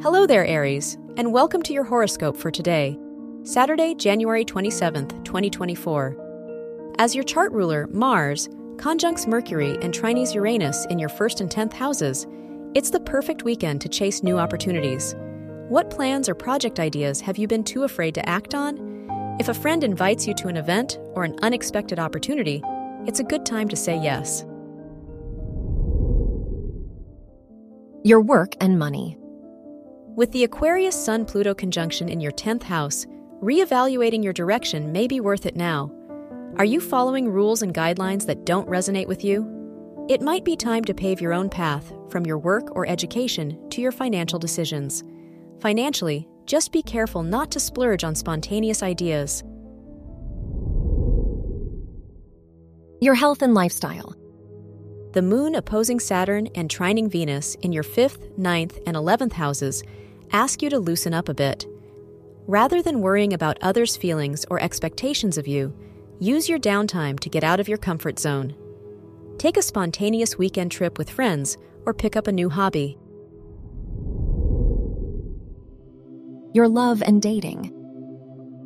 Hello there, Aries, and welcome to your horoscope for today, Saturday, January 27th, 2024. As your chart ruler, Mars, conjuncts Mercury and trines Uranus in your first and 10th houses, it's the perfect weekend to chase new opportunities. What plans or project ideas have you been too afraid to act on? If a friend invites you to an event or an unexpected opportunity, it's a good time to say yes. Your work and money. With the Aquarius Sun Pluto conjunction in your 10th house, reevaluating your direction may be worth it now. Are you following rules and guidelines that don't resonate with you? It might be time to pave your own path from your work or education to your financial decisions. Financially, just be careful not to splurge on spontaneous ideas. Your health and lifestyle. The moon opposing Saturn and trining Venus in your 5th, ninth, and 11th houses ask you to loosen up a bit. Rather than worrying about others' feelings or expectations of you, use your downtime to get out of your comfort zone. Take a spontaneous weekend trip with friends or pick up a new hobby. Your love and dating.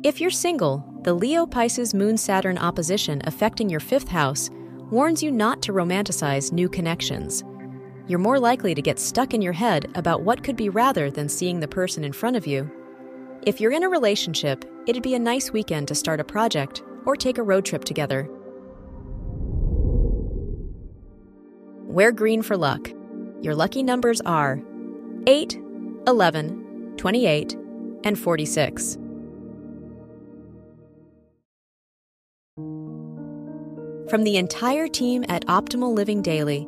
If you're single, the Leo Pisces Moon Saturn opposition affecting your fifth house warns you not to romanticize new connections you're more likely to get stuck in your head about what could be rather than seeing the person in front of you. If you're in a relationship, it'd be a nice weekend to start a project or take a road trip together. Wear green for luck. Your lucky numbers are 8, 11, 28, and 46. From the entire team at Optimal Living Daily,